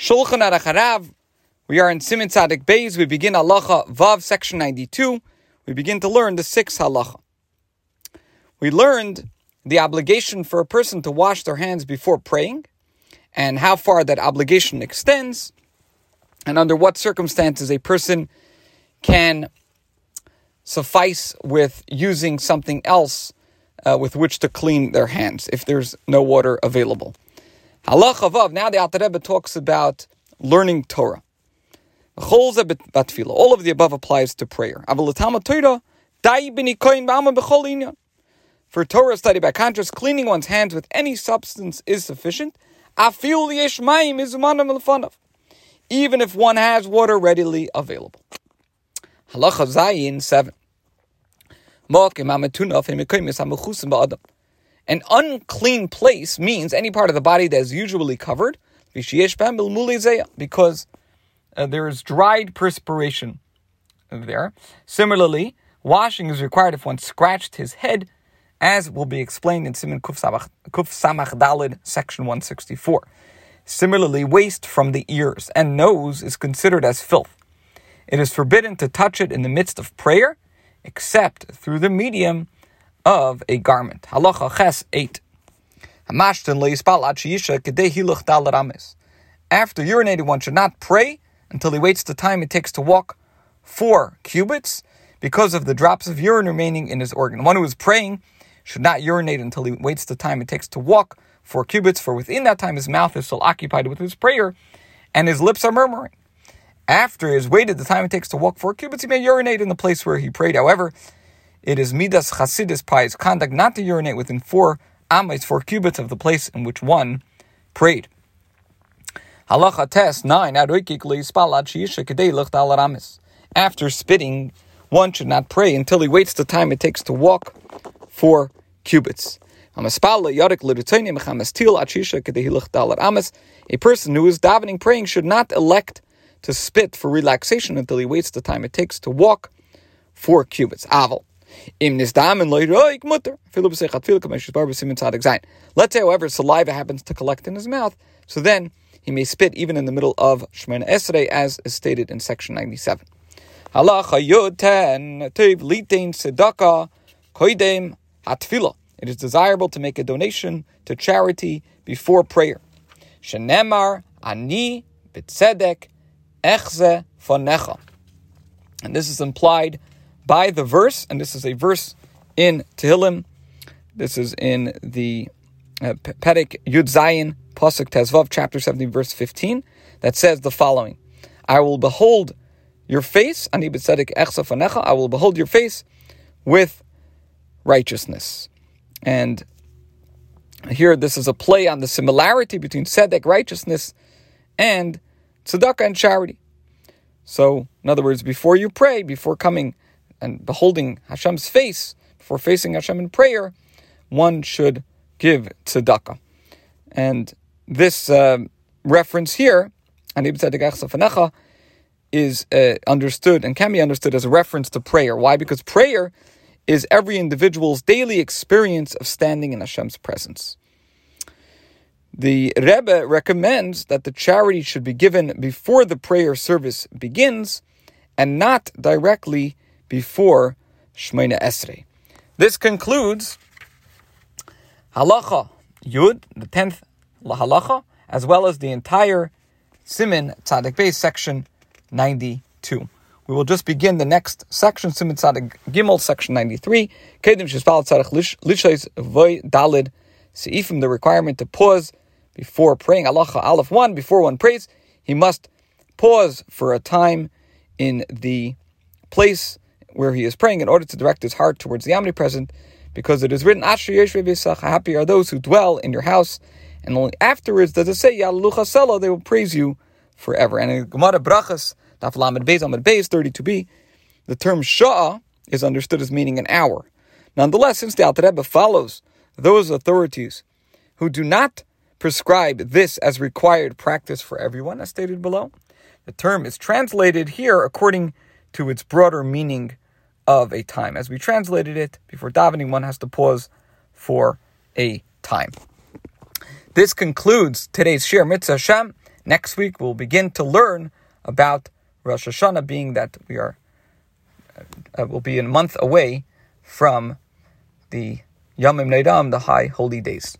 Shulchan Aruch Harav. We are in Siman Tzadik Beis. We begin Halacha Vav, section 92. We begin to learn the sixth Halacha. We learned the obligation for a person to wash their hands before praying and how far that obligation extends and under what circumstances a person can suffice with using something else uh, with which to clean their hands if there's no water available. Halacha Vav, now the Alter Rebbe talks about learning Torah. All of the above applies to prayer. For Torah study, by contrast, cleaning one's hands with any substance is sufficient. Even if one has water readily available. Halacha Zayin 7. An unclean place means any part of the body that is usually covered, because uh, there is dried perspiration there. Similarly, washing is required if one scratched his head, as will be explained in Siman Kuf Samach Dalid, section 164. Similarly, waste from the ears and nose is considered as filth. It is forbidden to touch it in the midst of prayer, except through the medium of a garment. Halacha Ches 8. After urinating, one should not pray until he waits the time it takes to walk four cubits because of the drops of urine remaining in his organ. One who is praying should not urinate until he waits the time it takes to walk four cubits, for within that time his mouth is still occupied with his prayer and his lips are murmuring. After he has waited the time it takes to walk four cubits, he may urinate in the place where he prayed. However, it is midas chasidis pious conduct not to urinate within four amas, four cubits of the place in which one prayed. Halacha Tes nine. After spitting, one should not pray until he waits the time it takes to walk four cubits. A person who is davening praying should not elect to spit for relaxation until he waits the time it takes to walk four cubits. Aval. Let's say, however, saliva happens to collect in his mouth, so then he may spit even in the middle of Shemana Esrei, as is stated in section 97. Halacha Yud 10, Litain Sedaka, Koidem Hatfila. It is desirable to make a donation to charity before prayer. Shenemar Ani Bitzedek Echze Fonecha. And this is implied by the verse, and this is a verse in Tehillim. This is in the uh, Perek Yud Zayin, Pasuk Tes Vav, chapter 17, verse 15, that says the following I will behold your face, Ani B'tzedek Echsa I will behold your face with righteousness. And here, this is a play on the similarity between tzedek, righteousness, and tzedakah and charity. So, in other words, before you pray, before coming and beholding Hashem's face before facing Hashem in prayer, one should give tzedakah. And this uh, reference here, is uh, understood and can be understood as a reference to prayer. Why? Because prayer is every individual's daily experience of standing in Hashem's presence. The Rebbe recommends that the charity should be given before the prayer service begins and not directly before Shemona Esrei. This concludes Halacha Yud, the tenth Halacha, as well as the entire Siman Tzadik Beis section 92. We will just begin the next section, Siman Tzadik Gimel, section 93. Kedim Shespal Tzadich Lishais Voy Dalid Seifim, the requirement to pause before praying. Halacha Aleph 1, before one prays, he must pause for a time in the place where he is praying in order to direct his heart towards the omnipresent, because it is written, Happy are those who dwell in your house, and only afterwards does it say, they will praise you forever. And in Gemara Brachas, Daf Lamed Beis, Amud Beis, 32b, the term Sha'ah is understood as meaning an hour. Nonetheless, since the Alter Rebbe follows those authorities who do not prescribe this as required practice for everyone, as stated below, the term is translated here according to its broader meaning of a time. As we translated it, before davening, one has to pause for a time. This concludes today's Shir Mitzvah Hashem. Next week, we'll begin to learn about Rosh Hashanah, being that we are uh, will be a month away from the Yamim Noraim, the high holy days.